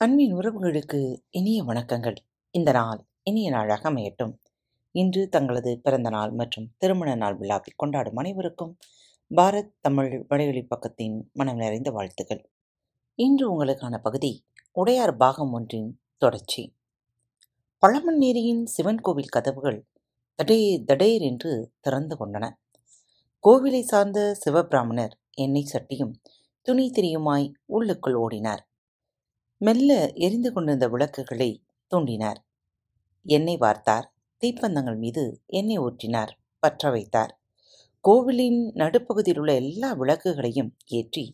அன்பின் உறவுகளுக்கு இனிய வணக்கங்கள். இந்த நாள் இனிய நாளாக அமையட்டும். இன்று தங்களது பிறந்த நாள் மற்றும் திருமண நாள் விழாவை கொண்டாடும் அனைவருக்கும் பாரத் தமிழ் வடைவெளி பக்கத்தின் மனம் நிறைந்த வாழ்த்துக்கள். இன்று உங்களுக்கான பகுதி உடையார் பாகம் ஒன்றின் தொடர்ச்சி. பழமண்ணேரியின் சிவன் கோவில் கதவுகள் தடே தடேர் என்று திறந்து கொண்டன. கோவிலை சார்ந்த சிவபிராமணர் எண்ணெய் சட்டியும் துணி திரியுமாய் உள்ளுக்குள் ஓடினார். மெல்ல எரிந்து கொண்டிருந்த விளக்குகளை தூண்டினார். எண்ணெய் வார்த்தார். தீப்பந்தங்கள் மீது எண்ணெய் ஊற்றினார். பற்ற வைத்தார். கோவிலின் நடுப்பகுதியில் உள்ள எல்லா விளக்குகளையும் ஏற்றி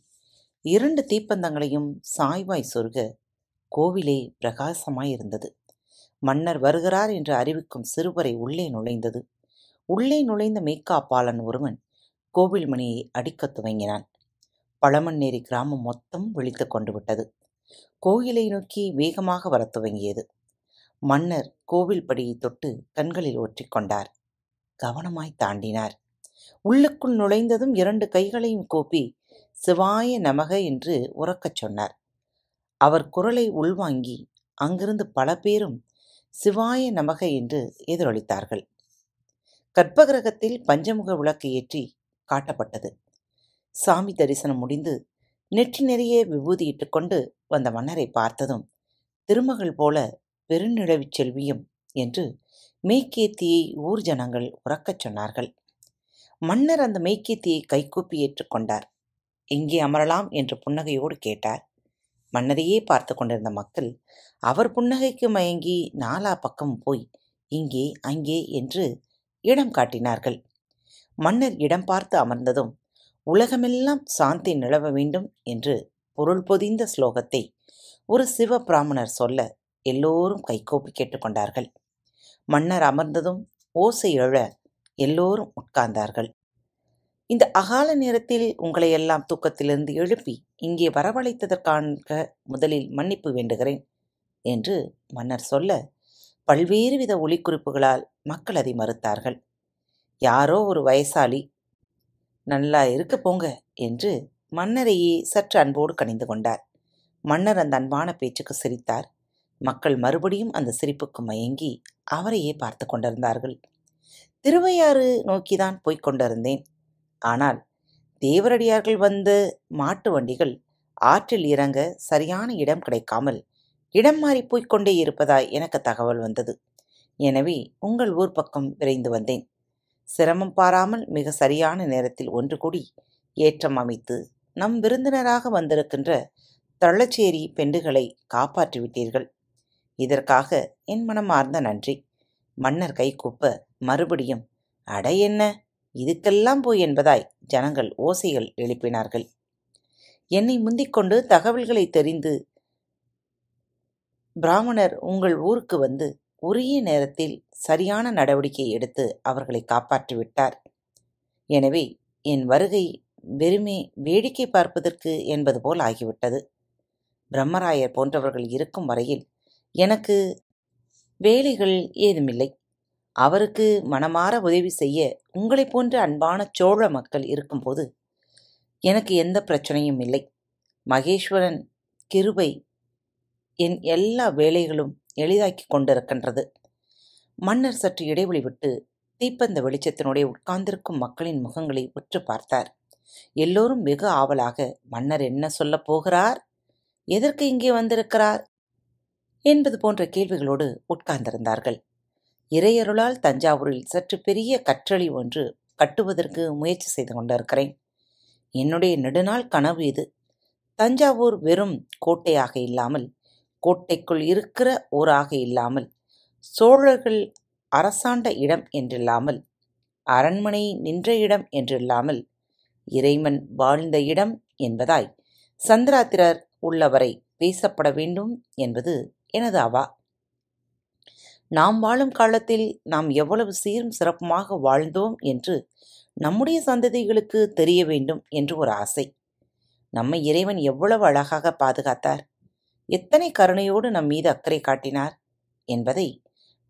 இரண்டு தீப்பந்தங்களையும் சாய்வாய் சொருக கோவிலே பிரகாசமாய் இருந்தது மன்னர் வருகிறார் என்று அறிவிக்கும் சிறுவரை உள்ளே நுழைந்தது. உள்ளே நுழைந்த மேய்க்காப்பாளன் ஒருவன் கோவில் மணியை அடிக்கத் துவங்கினான். பழமண்ணேரி கிராமம் மொத்தம் விழித்து கொண்டு விட்டது. கோயிலை நோக்கி வேகமாக வரத் துவங்கியது. மன்னர் கோவில் படியை தொட்டு கண்களில் ஒற்றிக்கொண்டார் கவனமாய் தாண்டினார். உள்ளுக்குள் நுழைந்ததும் இரண்டு கைகளையும் கூப்பி சிவாய நமக என்று உறக்கச் சொன்னார். அவர் குரலை உள்வாங்கி அங்கிருந்து பல பேரும் சிவாய நமக என்று எதிரொலித்தார்கள். கற்பகிரகத்தில் பஞ்சமுக விளக்கு ஏற்றி காட்டப்பட்டது. சாமி தரிசனம் முடிந்து நெற்றி நிறைய விபூதியிட்டு கொண்டு வந்த மன்னரை பார்த்ததும் திருமகள் போல பெருநிழவிச் செல்வியும் என்று மெய்க்கேத்தியை ஊர் ஜனங்கள் உறக்கச் சொன்னார்கள். மன்னர் அந்த மெய்க்கேத்தியை கைகூப்பி ஏற்றுக்கொண்டார் எங்கே அமரலாம்? என்று புன்னகையோடு கேட்டார். மன்னரையே பார்த்து கொண்டிருந்த மக்கள் அவர் புன்னகைக்கு மயங்கி நாலா பக்கம் போய் இங்கே அங்கே என்று இடம் காட்டினார்கள். மன்னர் இடம் பார்த்து அமர்ந்ததும் உலகமெல்லாம் சாந்தி நிலவ வேண்டும் என்று பொருள் பொதிந்த ஸ்லோகத்தை ஒரு சிவ பிராமணர் சொல்ல எல்லோரும் கைகோப்பி கேட்டுக்கொண்டார்கள். மன்னர் அமர்ந்ததும் ஓசை எழ எல்லோரும் உட்கார்ந்தார்கள். இந்த அகால நேரத்தில் உங்களை எல்லாம் தூக்கத்திலிருந்து எழுப்பி இங்கே வரவழைத்ததற்காக முதலில் மன்னிப்பு வேண்டுகிறேன் என்று மன்னர் சொல்ல பல்வேறு வித ஒளிக்குறிப்புகளால் மக்கள் அதை மறுத்தார்கள். யாரோ ஒரு வயசாளி நல்லா இருக்க போங்க என்று மன்னரையே சற்று அன்போடு கணிந்து கொண்டார். மன்னர் அந்த அன்பான பேச்சுக்கு சிரித்தார். மக்கள் மறுபடியும் அந்த சிரிப்புக்கு மயங்கி அவரையே பார்த்து கொண்டிருந்தார்கள். திருவையாறு நோக்கிதான் போய்க் கொண்டிருந்தேன். ஆனால் தேவரடியார்கள் வந்த மாட்டு வண்டிகள் ஆற்றில் இறங்க சரியான இடம் கிடைக்காமல் இடம் மாறி போய்க் கொண்டே இருப்பதாய் எனக்கு தகவல் வந்தது. எனவே உங்கள் ஊர் பக்கம் விரைந்து வந்தேன். சிரமம் பாராமல் மிக சரியான நேரத்தில் ஒன்று கூடி ஏற்றம் அமைத்து நம் விருந்தினராக வந்திருக்கின்ற தள்ளச்சேரி பெண்டுகளை காப்பாற்றிவிட்டீர்கள் இதற்காக என் மனமார்ந்த நன்றி. மன்னர் கைகூப்ப மறுபடியும் அட என்ன? இதுக்கெல்லாம் போய் என்பதாய் ஜனங்கள் ஓசைகள் எழுப்பினார்கள். என்னை முந்திக்கொண்டு தகவல்களை தெரிந்து பிராமணர் உங்கள் ஊருக்கு வந்து உரிய நேரத்தில் சரியான நடவடிக்கை எடுத்து அவர்களை காப்பாற்றிவிட்டார் எனவே என் வருகை வெறுமே வேடிக்கை பார்ப்பதற்கு என்பது போல் ஆகிவிட்டது. பிரம்மராயர் போன்றவர்கள் இருக்கும் வரையில் எனக்கு வேலைகள் ஏதுமில்லை. அவருக்கு மனமாற உதவி செய்ய உங்களைப் போன்ற அன்பான சோழ மக்கள் இருக்கும்போது எனக்கு எந்த பிரச்சனையும் இல்லை. மகேஸ்வரன் கிருபை என் எல்லா வேலைகளும் எளிதாக்கி கொண்டிருக்கின்றது. மன்னர் சற்று இடைவெளி விட்டு தீப்பந்த வெளிச்சத்தினுடைய உட்கார்ந்திருக்கும் மக்களின் முகங்களை உற்று பார்த்தார். எல்லோரும் வெகு ஆவலாக மன்னர் என்ன சொல்லப் போகிறார்? எதற்கு இங்கே வந்திருக்கிறார்? என்பது போன்ற கேள்விகளோடு உட்கார்ந்திருந்தார்கள். இறையருளால் தஞ்சாவூரில் சற்று பெரிய கற்றளி ஒன்று கட்டுவதற்கு முயற்சி செய்து கொண்டிருக்கிறேன். என்னுடைய நெடுநாள் கனவு இது. தஞ்சாவூர் வெறும் கோட்டையாக இல்லாமல் கோட்டைக்குள் இருக்கிற ஊராக இல்லாமல் சோழர்கள் அரசாண்ட இடம் என்றில்லாமல் அரண்மனை நின்ற இடம் என்றில்லாமல் இறைவன் வாழ்ந்த இடம் என்பதாய் சந்திராத்திரர் உள்ளவரை பேசப்பட வேண்டும் என்பது எனது அவா. நாம் வாழும் காலத்தில் நாம் எவ்வளவு சீரும் சிறப்புமாக வாழ்ந்தோம் என்று நம்முடைய சந்ததிகளுக்கு தெரிய வேண்டும் என்று ஒரு ஆசை. நம்மை இறைவன் எவ்வளவு அழகாக பாதுகாத்தார். எத்தனை கருணையோடு நம் மீது அக்கறை காட்டினார் என்பதை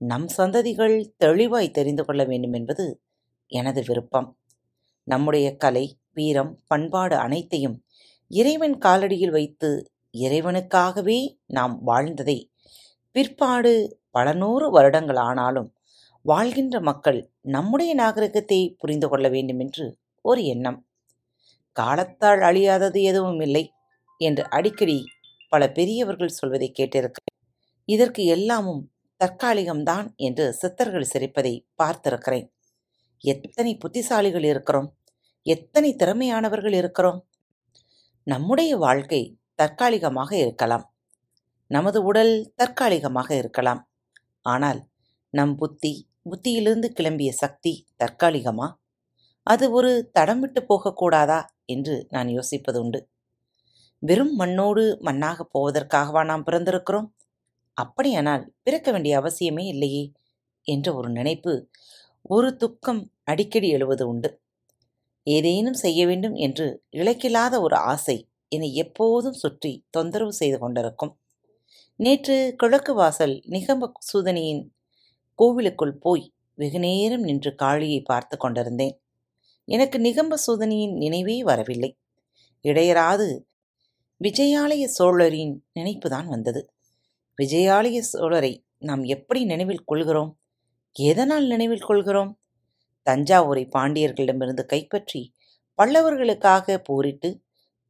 நம் சந்ததிகள் தெளிவாய் தெரிந்து கொள்ள வேண்டும் என்பது எனது விருப்பம். நம்முடைய கலை வீரம் பண்பாடு அனைத்தையும் இறைவன் காலடியில் வைத்து இறைவனுக்காகவே நாம் வாழ்ந்ததை பிற்பாடு பல நூறு வருடங்கள் ஆனாலும் வாழ்கின்ற மக்கள் நம்முடைய நாகரிகத்தை புரிந்து கொள்ள வேண்டுமென்று ஒரு எண்ணம். காலத்தால் அழியாதது எதுவும் இல்லை என்று அடிக்கடி பல பெரியவர்கள் சொல்வதை கேட்டிருக்கிறேன். இதற்கு எல்லாமும் தற்காலிகம்தான் என்று சித்தர்கள் சிரிப்பதை பார்த்திருக்கிறேன். எத்தனை புத்திசாலிகள் இருக்கிறோம்? எத்தனை திறமையானவர்கள் இருக்கிறோம்? நம்முடைய வாழ்க்கை தற்காலிகமாக இருக்கலாம். நமது உடல் தற்காலிகமாக இருக்கலாம். ஆனால் நம் புத்தி புத்தியிலிருந்து கிளம்பிய சக்தி தற்காலிகமா? அது ஒரு தடம் விட்டு போகக்கூடாதா? என்று நான் யோசிப்பது உண்டு. வெறும் மண்ணோடு மண்ணாக போவதற்காகவா நாம் பிறந்திருக்கிறோம்? அப்படியானால் பிறக்க வேண்டிய அவசியமே இல்லையே என்ற ஒரு நினைப்பு ஒரு துக்கம் அடிக்கடி எழுவது உண்டு. ஏதேனும் செய்ய வேண்டும் என்று இழைக்கில்லாத ஒரு ஆசை என்னை எப்போதும் சுற்றி தொந்தரவு செய்து கொண்டிருக்கும். நேற்று கிழக்கு வாசல் நிகம்ப சூதனியின் கோவிலுக்குள் போய் வெகுநேரம் நின்று காளியை பார்த்து கொண்டிருந்தேன். எனக்கு நிகம்ப சூதனியின் நினைவே வரவில்லை. இடையராது விஜயாலய சோழரின் நினைப்புதான் வந்தது. விஜயாலய சோழரை நாம் எப்படி நினைவில் கொள்கிறோம்? எதனால் நினைவில் கொள்கிறோம்? தஞ்சாவூரை பாண்டியர்களிடமிருந்து கைப்பற்றி பல்லவர்களுக்காக போரிட்டு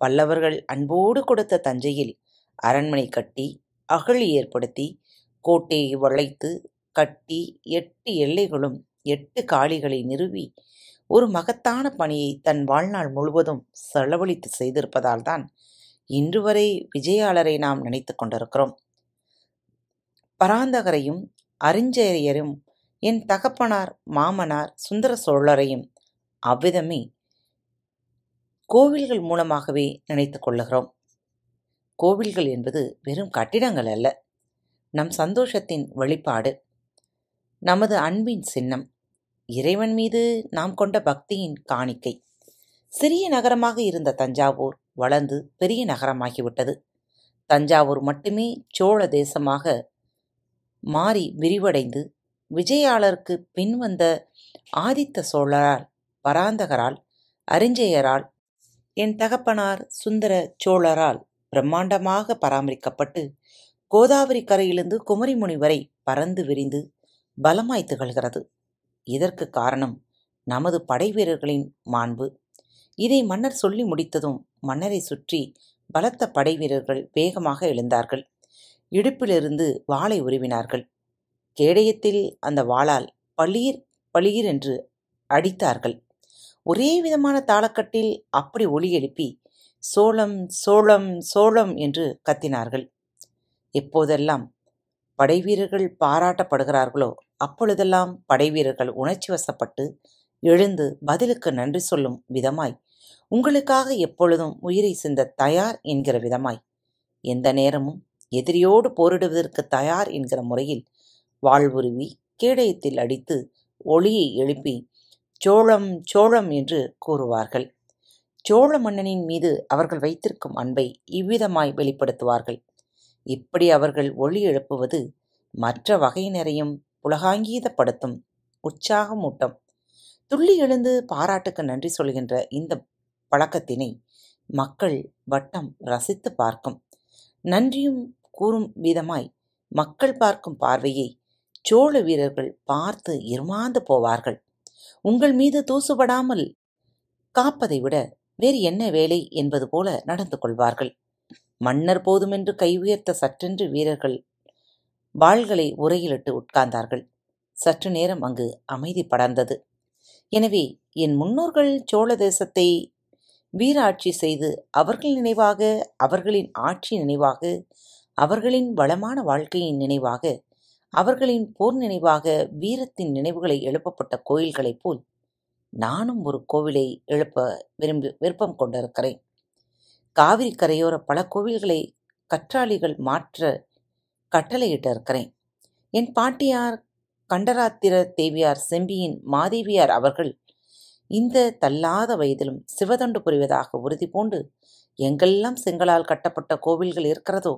பல்லவர்கள் அன்போடு கொடுத்த தஞ்சையில் அரண்மனை கட்டி அகழி ஏற்படுத்தி கோட்டையை வளைத்து கட்டி எட்டு எல்லைகளும் எட்டு காளிகளை நிறுவி ஒரு மகத்தான பணியை தன் வாழ்நாள் முழுவதும் செலவழித்து செய்திருப்பதால் தான் இன்று வரை விஜயாளரை நாம் நினைத்து கொண்டிருக்கிறோம். பராந்தகரையும் அறிஞ்சேரியரும் என் தகப்பனார் மாமனார் சுந்தர சோழரையும் அவ்விதமே கோவில்கள் மூலமாகவே நினைத்து கொள்ளுகிறோம். கோவில்கள் என்பது வெறும் கட்டிடங்கள் அல்ல. நம் சந்தோஷத்தின் வெளிப்பாடு. நமது அன்பின் சின்னம். இறைவன் மீது நாம் கொண்ட பக்தியின் காணிக்கை. சிறிய நகரமாக இருந்த தஞ்சாவூர் வளர்ந்து பெரிய நகரமாகிவிட்டது. தஞ்சாவூர் மட்டுமே சோழ தேசமாக மாறி விரிவடைந்து விஜயாளருக்கு பின்வந்த ஆதித்த சோழரால் பராந்தகரால் அறிஞ்சயரால் என் தகப்பனார் சுந்தர சோழரால் பிரம்மாண்டமாக பராமரிக்கப்பட்டு கோதாவரி கரையிலிருந்து குமரிமுனி வரை பறந்து விரிந்து பலமாய் திகழ்கிறது. இதற்கு காரணம் நமது படை வீரர்களின் மாண்பு. இதை மன்னர் சொல்லி முடித்ததும் மன்னரை சுற்றி பலத்த படை வீரர்கள் வேகமாக எழுந்தார்கள். இடுப்பிலிருந்து வாளை உருவினார்கள். கேடயத்தில் அந்த வாளால் பளீர் பளீர் என்று அடித்தார்கள். ஒரே விதமான தாளக்கட்டில் அப்படி ஒளி எழுப்பி சோளம் சோளம் சோளம் என்று கத்தினார்கள். எப்போதெல்லாம் படைவீரர்கள் பாராட்டப்படுகிறார்களோ அப்பொழுதெல்லாம் படைவீரர்கள் உணர்ச்சி வசப்பட்டு எழுந்து பதிலுக்கு நன்றி சொல்லும் விதமாய் உங்களுக்காக எப்பொழுதும் உயிரை சிந்த தயார் என்கிற விதமாய். எந்த நேரமும் எதிரியோடு போரிடுவதற்கு தயார் என்கிற முறையில் வாழ்வுருவி கேடயத்தில் அடித்து ஒளியை எழுப்பி சோழம் சோழம் என்று கூறுவார்கள். சோழ மன்னனின் மீது அவர்கள் வைத்திருக்கும் அன்பை இவ்விதமாய் வெளிப்படுத்துவார்கள். இப்படி அவர்கள் ஒளி எழுப்புவது மற்ற வகையினரையும் புலகாங்கீதப்படுத்தும் உற்சாகமூட்டம். துள்ளி எழுந்து பாராட்டுக்கு நன்றி சொல்கின்ற இந்த பழக்கத்தினை மக்கள் வட்டம் ரசித்து பார்க்கும். நன்றியும் கூறும் விதமாய் மக்கள் பார்க்கும் பார்வையை சோழ வீரர்கள் பார்த்து இருமாந்து போவார்கள். உங்கள் மீது தூசுபடாமல் காப்பதை விட வேறு என்ன வேலை என்பது போல நடந்து கொள்வார்கள். மன்னர் போதுமென்று கை உயர்த்த சற்றென்று வீரர்கள் வாள்களை உரையிலிட்டு உட்கார்ந்தார்கள். சற்று நேரம் அங்கு அமைதி படர்ந்தது. எனவே என் முன்னோர்கள் சோழ தேசத்தை வீராட்சி செய்து அவர்கள் நினைவாக அவர்களின் ஆட்சி நினைவாக அவர்களின் வளமான வாழ்க்கையின் நினைவாக அவர்களின் போர் நினைவாக வீரத்தின் நினைவுகளை எழுப்பப்பட்ட கோயில்களைப் போல் நானும் ஒரு கோவிலை எழுப்ப விரும்பி விருப்பம் கொண்டிருக்கிறேன். காவிரி கரையோர பல கோவில்களை கற்றாழிகள் மாற்ற கட்டளையிட்டிருக்கிறேன் என் பாட்டியார் கண்டராத்திர தேவியார் செம்பியின் மாதேவியார் அவர்கள் இந்த தள்ளாத வயதிலும் சிவதொண்டு புரிவதாக உறுதி பூண்டு எங்கெல்லாம் செங்கலால் கட்டப்பட்ட கோவில்கள் இருக்கிறதோ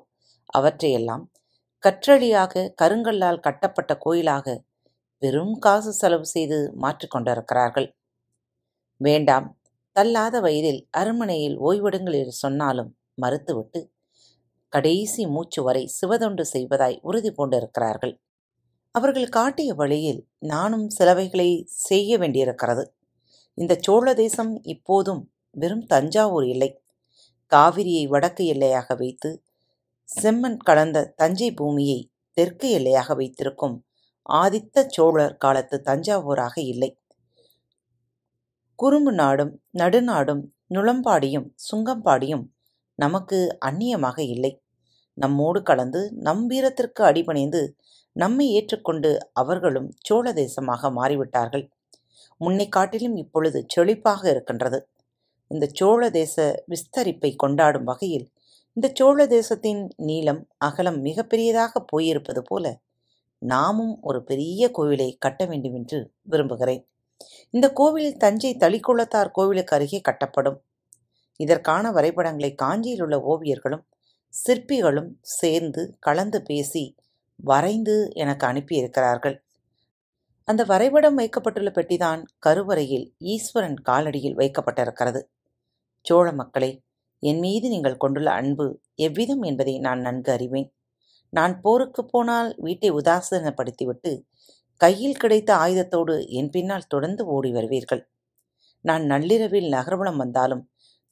அவற்றையெல்லாம் கற்றளியாக கருங்கல்லால் கட்டப்பட்ட கோயிலாக பெரும் காசு செலவு செய்து மாற்றிக்கொண்டிருக்கிறார்கள் வேண்டாம் தள்ளாத வயதில் அரண்மனையில் ஓய்வெடுங்கள் என்று சொன்னாலும் மறுத்துவிட்டு கடைசி மூச்சு வரை சிவதொண்டு செய்வதாய் உறுதி பூண்டிருக்கிறார்கள். அவர்கள் காட்டிய வழியில் நானும் சிலவைகளை செய்ய வேண்டியிருக்கிறது. இந்த சோழ தேசம் இப்போதும் வெறும் தஞ்சாவூர் இல்லை காவிரியை வடக்கு எல்லையாக வைத்து செம்மண் கலந்த தஞ்சை பூமியை தெற்கு எல்லையாக வைத்திருக்கும் ஆதித்த சோழர் காலத்து தஞ்சாவூராக இல்லை. குறும்பு நாடும் நடுநாடும் நுளம்பாடியும் சுங்கம்பாடியும் நமக்கு அந்நியமாக இல்லை. நம்மோடு கலந்து நம் வீரத்திற்கு அடிபணிந்து நம்மை ஏற்றுக்கொண்டு அவர்களும் சோழ தேசமாக மாறிவிட்டார்கள். முன்னை காட்டிலும் இப்பொழுது செழிப்பாக இருக்கின்றது. இந்த சோழ தேச விஸ்தரிப்பை கொண்டாடும் வகையில் இந்த சோழ தேசத்தின் நீளம் அகலம் மிகப்பெரியதாக போயிருப்பது போல நாமும் ஒரு பெரிய கோவிலை கட்ட வேண்டும் என்று விரும்புகிறேன். இந்த கோவில் தஞ்சை தளிக்குளத்தார் கோவிலுக்கு அருகே கட்டப்படும். இதற்கான வரைபடங்களை காஞ்சியில் உள்ள ஓவியர்களும் சிற்பிகளும் சேர்ந்து கலந்து பேசி வரைந்து எனக்கு அனுப்பியிருக்கிறார்கள். அந்த வரைபடம் வைக்கப்பட்டுள்ள பெட்டிதான் கருவறையில் ஈஸ்வரன் காலடியில் வைக்கப்பட்டிருக்கிறது. சோழ மக்களே என் மீது நீங்கள் கொண்டுள்ள அன்பு எவ்விதம் என்பதை நான் நன்கு அறிவேன். நான் போருக்கு போனால் வீட்டை உதாசீனப்படுத்திவிட்டு கையில் கிடைத்த ஆயுதத்தோடு என் பின்னால் தொடர்ந்து ஓடி வருவீர்கள். நான் நள்ளிரவில் நகர்வலம் வந்தாலும்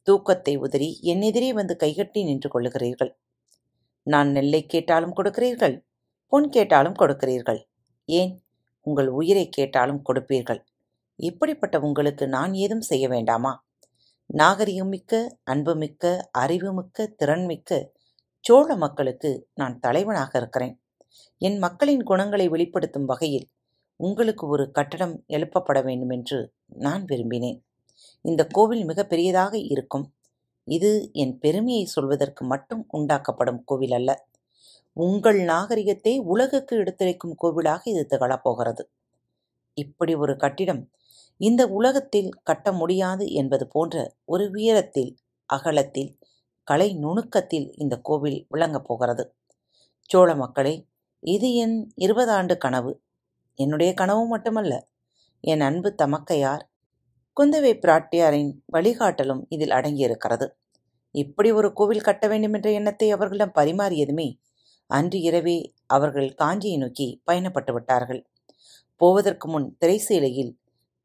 தூக்கத்தை உதறி என் எதிரே வந்து கைகட்டி நின்று கொள்ளுகிறீர்கள். நான் நெல்லை கேட்டாலும் கொடுக்கிறீர்கள் பொன் கேட்டாலும் கொடுக்கிறீர்கள். ஏன்? உங்கள் உயிரை கேட்டாலும் கொடுப்பீர்கள். இப்படிப்பட்ட உங்களுக்கு நான் ஏதும் செய்ய வேண்டாமா? நாகரிகமிக்க அன்புமிக்க அறிவுமிக்க திறன்மிக்க சோழ மக்களுக்கு நான் தலைவனாக இருக்கிறேன். என் மக்களின் குணங்களை வெளிப்படுத்தும் வகையில் உங்களுக்கு ஒரு கட்டடம் எழுப்பப்பட வேண்டும் என்று நான் விரும்பினேன். இந்த கோவில் மிக பெரியதாக இருக்கும். இது என் பெருமையை சொல்வதற்கு மட்டும் உண்டாக்கப்படும் கோவில் அல்ல. உங்கள் நாகரிகத்தை உலகுக்கு எடுத்துரைக்கும் கோவிலாக இது திகழப்போகிறது. இப்படி ஒரு கட்டிடம் இந்த உலகத்தில் கட்ட முடியாது என்பது போன்ற ஒரு உயரத்தில் அகலத்தில் கலை நுணுக்கத்தில் இந்த கோவில் விளங்கப் போகிறது. சோழ மக்களே இது என் இருபதாண்டு கனவு. என்னுடைய கனவு மட்டுமல்ல என் அன்பு தமக்கையார் குந்தவை பிராட்டியாரின் வழிகாட்டலும் இதில் அடங்கியிருக்கிறது. இப்படி ஒரு கோவில் கட்ட வேண்டும் என்ற எண்ணத்தை அவர்களிடம் பரிமாறியதுமே அன்று இரவே அவர்கள் காஞ்சியை நோக்கி பயணப்பட்டு விட்டார்கள். போவதற்கு முன் திரைசீலையில்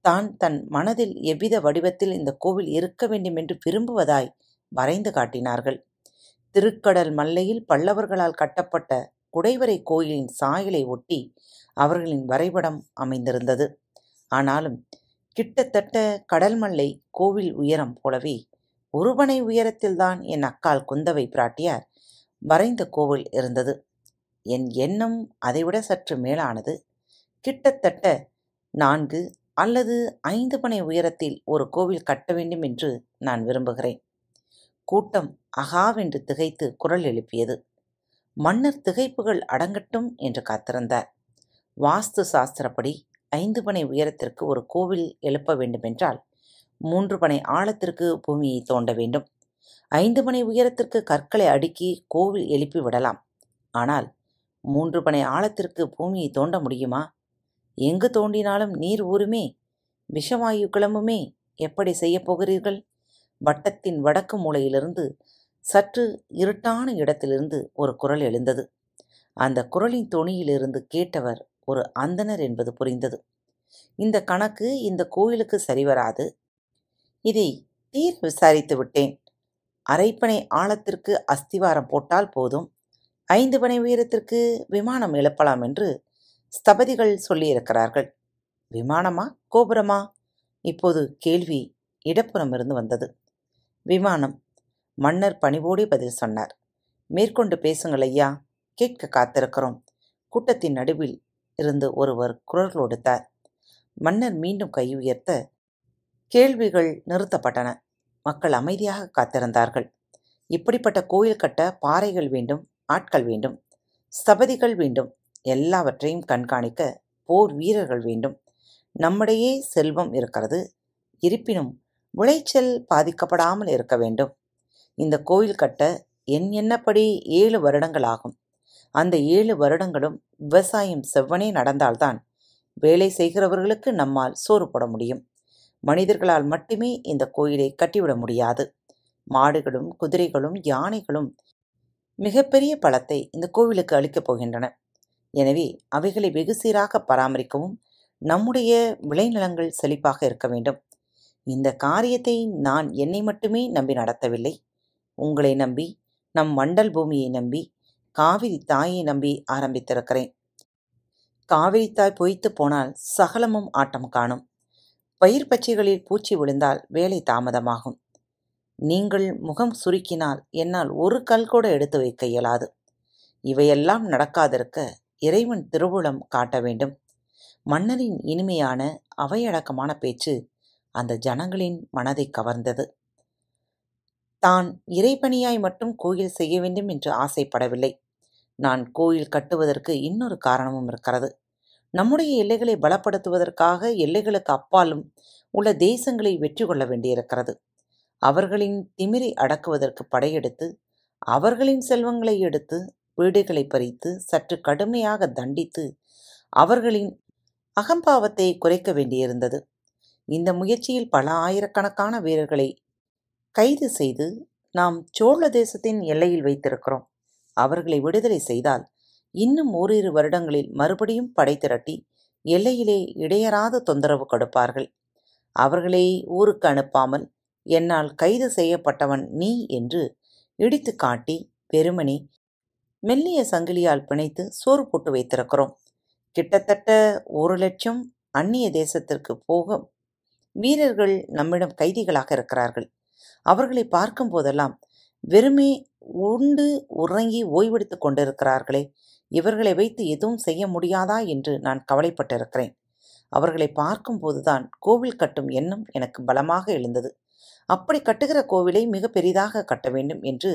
தான் தன் மனதில் எவ்வித வடிவத்தில் இந்த கோவில் இருக்க வேண்டும் என்று விரும்புவதாய் வரைந்து காட்டினார்கள். திருக்கடல் மல்லையில் பல்லவர்களால் கட்டப்பட்ட குடைவரை கோயிலின் சாயலை ஒட்டி அவர்களின் வரைபடம் அமைந்திருந்தது. ஆனாலும் கிட்டத்தட்ட கடல் மல்லை கோவில் உயரம் போலவே ஒருபனை உயரத்தில்தான் என் அக்கால் குந்தவை பிராட்டியார் வரைந்த கோவில் இருந்தது. என் எண்ணம் அதைவிட சற்று மேலானது. கிட்டத்தட்ட நான்கு அல்லது ஐந்து பனை உயரத்தில் ஒரு கோவில் கட்ட வேண்டும் என்று நான் விரும்புகிறேன். கூட்டம் அகாவென்று திகைத்து குரல் எழுப்பியது. மன்னர் திகைப்புகள் அடங்கட்டும் என்று காத்திருந்தார். வாஸ்து சாஸ்திரப்படி ஐந்து பனை உயரத்திற்கு ஒரு கோவில் எழுப்ப வேண்டுமென்றால் மூன்று பனை ஆழத்திற்கு பூமியை தோண்ட வேண்டும். ஐந்து பனை உயரத்திற்கு கற்களை அடுக்கி கோவில் எழுப்பி விடலாம். ஆனால் மூன்று பனை ஆழத்திற்கு பூமியை தோண்ட முடியுமா? எங்கு தோண்டினாலும் நீர் ஊருமே விஷவாயு கிளம்புமே? எப்படி செய்யப் போகிறீர்கள்? வட்டத்தின் வடக்கு மூலையிலிருந்து சற்று இருட்டான இடத்திலிருந்து ஒரு குரல் எழுந்தது. அந்த குரலின் தொனியிலிருந்து கேட்டவர் ஒரு அந்தனர் என்பது புரிந்தது. இந்த கணக்கு இந்த கோயிலுக்கு சரிவராது. இதை தீர் விசாரித்து விட்டேன். அரைப்பனை ஆழத்திற்கு அஸ்திவாரம் போட்டால் போதும். ஐந்து பனை உயரத்திற்கு விமானம் எழுப்பலாம் என்று ஸ்தபதிகள் சொல்லியிருக்கிறார்கள். விமானமா? கோபுரமா? இப்போது கேள்வி இடப்புறம் இருந்து வந்தது. விமானம். மன்னர் பணிவோடு பதில் சொன்னார். மேற்கொண்டு பேசுங்கள் ஐயா. கேட்க காத்திருக்கிறோம். கூட்டத்தின் நடுவில் இருந்து ஒருவர் குரல் கொடுத்தார். மன்னர் மீண்டும் கை உயர்த்த கேள்விகள் நிறுத்தப்பட்டன. மக்கள் அமைதியாக காத்திருந்தார்கள். இப்படிப்பட்ட கோயில் கட்ட பாறைகள் வேண்டும் ஆட்கள் வேண்டும் ஸ்தபதிகள் வேண்டும் எல்லாவற்றையும் கண்காணிக்க போர் வீரர்கள் வேண்டும். நம்மிடையே செல்வம் இருக்கிறது. இருப்பினும் விளைச்சல் பாதிக்கப்படாமல் இருக்க வேண்டும். இந்த கோயில் கட்ட என் என்னப்படி ஏழு வருடங்கள் ஆகும். அந்த ஏழு வருடங்களும் விவசாயம் செவ்வனே நடந்தால்தான் வேலை செய்கிறவர்களுக்கு நம்மால் சோறு போட முடியும். மனிதர்களால் மட்டுமே இந்த கோயிலை கட்டிவிட முடியாது. மாடுகளும் குதிரைகளும் யானைகளும் மிகப்பெரிய பலத்தை இந்த கோவிலுக்கு அளிக்கப் போகின்றன. எனவே அவைகளை வெகு சீராக பராமரிக்கவும் நம்முடைய விளைநிலங்கள் செழிப்பாக இருக்க வேண்டும். இந்த காரியத்தை நான் என்னை மட்டுமே நம்பி நடத்தவில்லை. உங்களை நம்பி நம் மண்டல் பூமியை நம்பி காவிரி தாயை நம்பி ஆரம்பித்திருக்கிறேன். காவிரி தாய் பொய்த்து போனால் சகலமும் ஆட்டம் காணும். பயிர் பச்சைகளில் பூச்சி விழுந்தால் வேலை தாமதமாகும். நீங்கள் முகம் சுருக்கினால் என்னால் ஒரு கல் கூட எடுத்து வைக்க இயலாது. இவையெல்லாம் நடக்காதிருக்க இறைவன் திருவுளம் காட்ட வேண்டும். மன்னரின் இனிமையான அவையடக்கமான பேச்சு அந்த ஜனங்களின் மனதை கவர்ந்தது. தான் இறைப்பணியாய் மட்டும் கோயில் செய்ய வேண்டும் என்று ஆசைப்படவில்லை. நான் கோயில் கட்டுவதற்கு இன்னொரு காரணமும் இருக்கிறது. நம்முடைய எல்லைகளை பலப்படுத்துவதற்காக எல்லைகளுக்கு அப்பாலும் உள்ள தேசங்களை வெற்றி கொள்ள வேண்டியிருக்கிறது. அவர்களின் திமிரை அடக்குவதற்கு படையெடுத்து அவர்களின் செல்வங்களை எடுத்து வீடுகளை பறித்து சற்று கடுமையாக தண்டித்து அவர்களின் அகம்பாவத்தை குறைக்க வேண்டியிருந்தது. இந்த முயற்சியில் பல ஆயிரக்கணக்கான வீரர்களை கைது செய்து நாம் சோழ தேசத்தின் எல்லையில் வைத்திருக்கிறோம். அவர்களை விடுதலை செய்தால் இன்னும் ஓரிரு வருடங்களில் மறுபடியும் படை திரட்டி எல்லையிலே இடையறாத தொந்தரவு கொடுப்பார்கள். அவர்களை ஊருக்கு அனுப்பாமல் என்னால் கைது செய்யப்பட்டவன் நீ என்று இடித்து காட்டி பெருமனி மெல்லிய சங்கிலியால் பிணைத்து சோறு போட்டு வைத்திருக்கிறோம். கிட்டத்தட்ட ஒரு லட்சம் அந்நிய தேசத்திற்கு போக வீரர்கள் நம்மிடம் கைதிகளாக இருக்கிறார்கள். அவர்களை பார்க்கும் போதெல்லாம் வெறுமே உண்டு உறங்கி ஓய்வெடுத்துக் கொண்டிருக்கிறார்களே இவர்களை வைத்து எதுவும் செய்ய முடியாதா என்று நான் கவலைப்பட்டிருக்கிறேன். அவர்களை பார்க்கும்போதுதான் கோவில் கட்டும் எண்ணம் எனக்கு பலமாக எழுந்தது. அப்படி கட்டுகிற கோவிலை மிக பெரிதாக கட்ட வேண்டும் என்று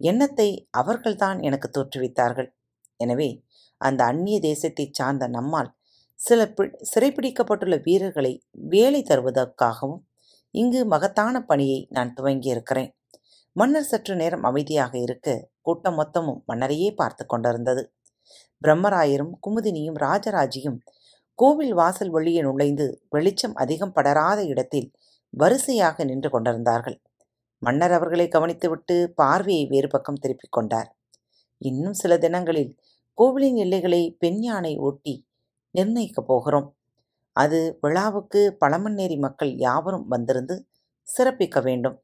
எண்ணத்தை அவர்கள்தான் எனக்கு தோற்றுவித்தார்கள். எனவே அந்த அந்நிய தேசத்தைச் சார்ந்த நம்மால் சில பி சிறைப்பிடிக்கப்பட்டுள்ள வீரர்களை வேலை தருவதற்காகவும் இங்கு மகத்தான பணியை நான் துவங்கியிருக்கிறேன். மன்னர் சற்று நேரம் அமைதியாக இருக்க கூட்டம் மொத்தமும் மன்னரையே பார்த்து கொண்டிருந்தது. பிரம்மராயரும் குமுதினியும் ராஜராஜியும் கோவில் வாசல் வழியே நுழைந்து வெளிச்சம் அதிகம் படராத இடத்தில் வரிசையாக நின்று கொண்டிருந்தார்கள். மன்னர் அவர்களை கவனித்துவிட்டு பார்வையை வேறு பக்கம் திருப்பிக் கொண்டார். இன்னும் சில தினங்களில் கோவிலின் எல்லைகளை பெண் யானை ஒட்டி நிர்ணயிக்கப் போகிறோம். அது விழாவுக்கு பழமன்னேரி மக்கள் யாவரும் வந்திருந்து சிறப்பிக்க வேண்டும்.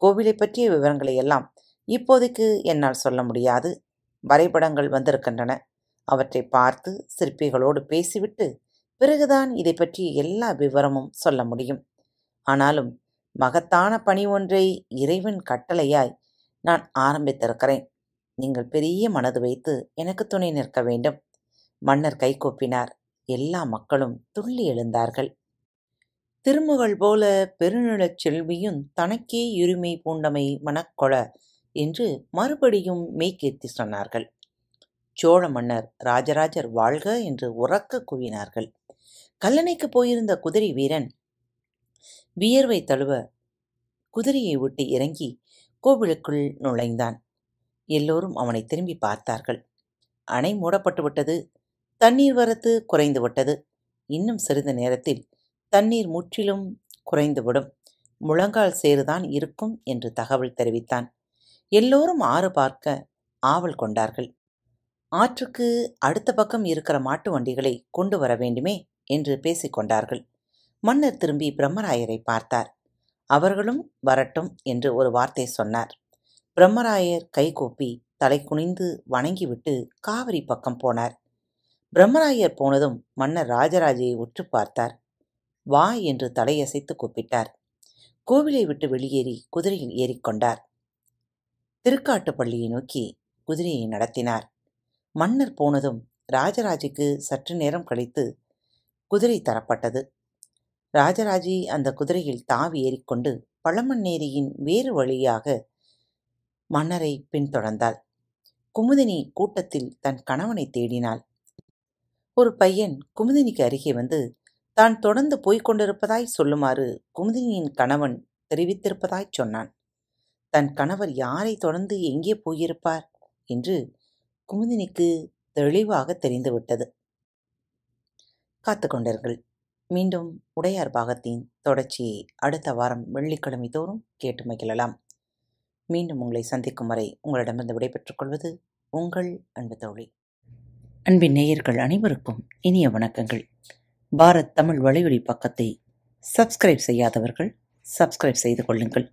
கோவிலை பற்றிய விவரங்களை எல்லாம் இப்போதைக்கு என்னால் சொல்ல முடியாது. வரைபடங்கள் வந்திருக்கின்றன. அவற்றை பார்த்து சிற்பிகளோடு பேசிவிட்டு பிறகுதான் இதை பற்றிய எல்லா விவரமும் சொல்ல முடியும். ஆனாலும் மகத்தான பணி ஒன்றை இறைவன் கட்டளையாய் நான் ஆரம்பித்திருக்கிறேன். நீங்கள் பெரிய மனது வைத்து எனக்கு துணை நிற்க வேண்டும். மன்னர் கைகூப்பினார். எல்லா மக்களும் துள்ளி எழுந்தார்கள். திருமகள் போல பெருநிலச் செல்வியும் தனக்கே உரிமை பூண்டமை மனக்கொள என்று மறுபடியும் மெய்கேத்தி சொன்னார்கள். சோழ மன்னர் ராஜராஜர் வாழ்க என்று உறக்க குவினார்கள். கல்லணைக்கு போயிருந்த குதிரை வீரன் வியர்வை தழுவ குதிரையை விட்டு இறங்கி கோவிலுக்குள் நுழைந்தான். எல்லோரும் அவனை திரும்பி பார்த்தார்கள். அணை மூடப்பட்டு விட்டது தண்ணீர் வரத்து குறைந்து விட்டது. இன்னும் சிறிது நேரத்தில் தண்ணீர் முற்றிலும் குறைந்துவிடும் முழங்கால் சேருதான் இருக்கும் என்று தகவல் தெரிவித்தான். எல்லோரும் ஆறு பார்க்க ஆவல் கொண்டார்கள். ஆற்றுக்கு அடுத்த பக்கம் இருக்கிற மாட்டு வண்டிகளை கொண்டு வர வேண்டுமே என்று பேசிக்கொண்டார்கள் மன்னர் திரும்பி பிரம்மராயரை பார்த்தார். அவர்களும் வரட்டும் என்று ஒரு வார்த்தை சொன்னார். பிரம்மராயர் கைகூப்பி தலை குனிந்து வணங்கிவிட்டு காவிரி பக்கம் போனார். பிரம்மராயர் போனதும் மன்னர் ராஜராஜையை உற்று பார்த்தார். வா என்று தலையசைத்து கூப்பிட்டார். கோவிலை விட்டு வெளியேறி குதிரையில் ஏறிக்கொண்டார் திருக்காட்டுப்பள்ளியை நோக்கி குதிரையை நடத்தினார். மன்னர் போனதும் ராஜராஜுக்கு சற்று நேரம் கழித்து குதிரை தரப்பட்டது. ராஜராஜி அந்த குதிரையில் தாவி ஏறிக்கொண்டு பழமண்ணேரியின் வேறு வழியாக மன்னரை பின்தொடர்ந்தாள். குமுதினி கூட்டத்தில் தன் கணவனை தேடினாள். ஒரு பையன் குமுதினிக்கு அருகே வந்து தான் தொடர்ந்து போய்க் கொண்டிருப்பதாய் சொல்லுமாறு குமுதினியின் கணவன் தெரிவித்திருப்பதாய் சொன்னான். தன் கணவர் யாரை தொடர்ந்து எங்கே போயிருப்பார் என்று குமுதினிக்கு தெளிவாக தெரிந்துவிட்டது. காத்துக்கொண்டீர்கள் மீண்டும் உடையார் பாகத்தின் தொடர்ச்சியை அடுத்த வாரம் வெள்ளிக்கிழமை தோறும் கேட்டு மகிழலாம். மீண்டும் உங்களை சந்திக்கும் வரை உங்களிடமிருந்து விடைபெற்றுக் கொள்வது உங்கள் அன்பு தோழி. அன்பின் நேயர்கள் அனைவருக்கும் இனிய வணக்கங்கள். பாரத் தமிழ் வலையொலி பக்கத்தை சப்ஸ்கிரைப் செய்யாதவர்கள் சப்ஸ்கிரைப் செய்து கொள்ளுங்கள்.